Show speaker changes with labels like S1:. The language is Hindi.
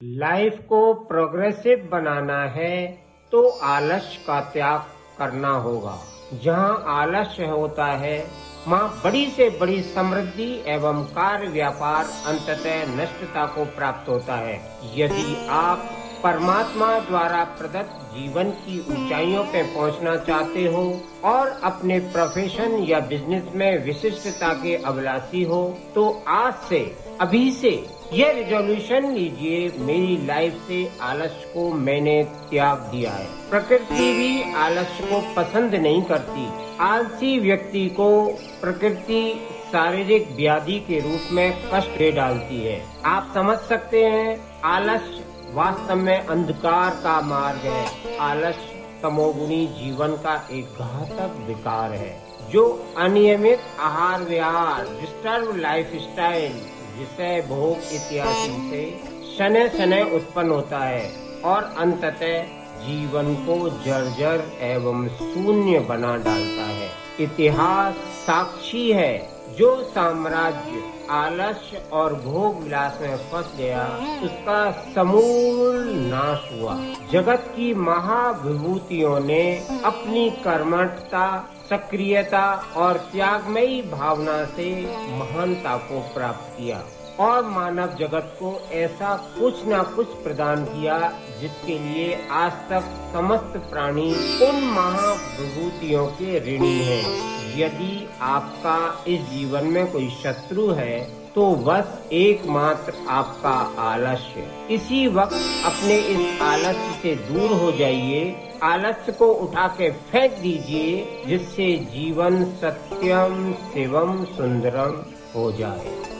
S1: लाइफ को प्रोग्रेसिव बनाना है तो आलस्य का त्याग करना होगा। जहाँ आलस्य होता है, वहाँ बड़ी से बड़ी समृद्धि एवं कार्य व्यापार अंततः नष्टता को प्राप्त होता है। यदि आप परमात्मा द्वारा प्रदत्त जीवन की ऊंचाइयों पर पहुँचना चाहते हो और अपने प्रोफेशन या बिज़नेस में विशिष्टता के अभिलाषी हो तो आज से अभी से ये रिजोल्यूशन लीजिए, मेरी लाइफ से आलस्य को मैंने त्याग दिया है। प्रकृति भी आलस्य को पसंद नहीं करती। आलसी व्यक्ति को प्रकृति शारीरिक व्याधि के रूप में कष्ट दे डालती है। आप समझ सकते हैं आलस्य वास्तव में अंधकार का मार्ग है। आलस्य तमोगुणी जीवन का एक घातक विकार है। जो अनियमित आहार विहार डिस्टर्ब लाइफ स्टाइल विषय भोग इत्यादि से शनय शनय उत्पन्न होता है और अंततः जीवन को जर्जर एवं शून्य बना डालता है। इतिहास साक्षी है, जो साम्राज्य, आलस्य और भोग विलास में फंस गया, उसका समूल नाश हुआ। जगत की महाविभूतियों ने अपनी कर्मठता, सक्रियता और त्यागमयी भावना से महानता को प्राप्त किया। और मानव जगत को ऐसा कुछ न कुछ प्रदान किया, जिसके लिए आज तक समस्त प्राणी उन महाविभूतियों के ऋणी हैं। यदि आपका इस जीवन में कोई शत्रु है तो बस एकमात्र आपका आलस्य इसी वक्त अपने इस आलस्य से दूर हो जाइए, आलस्य को उठा के फेंक दीजिए, जिससे जीवन सत्यम, शिवम, सुंदरम हो जाए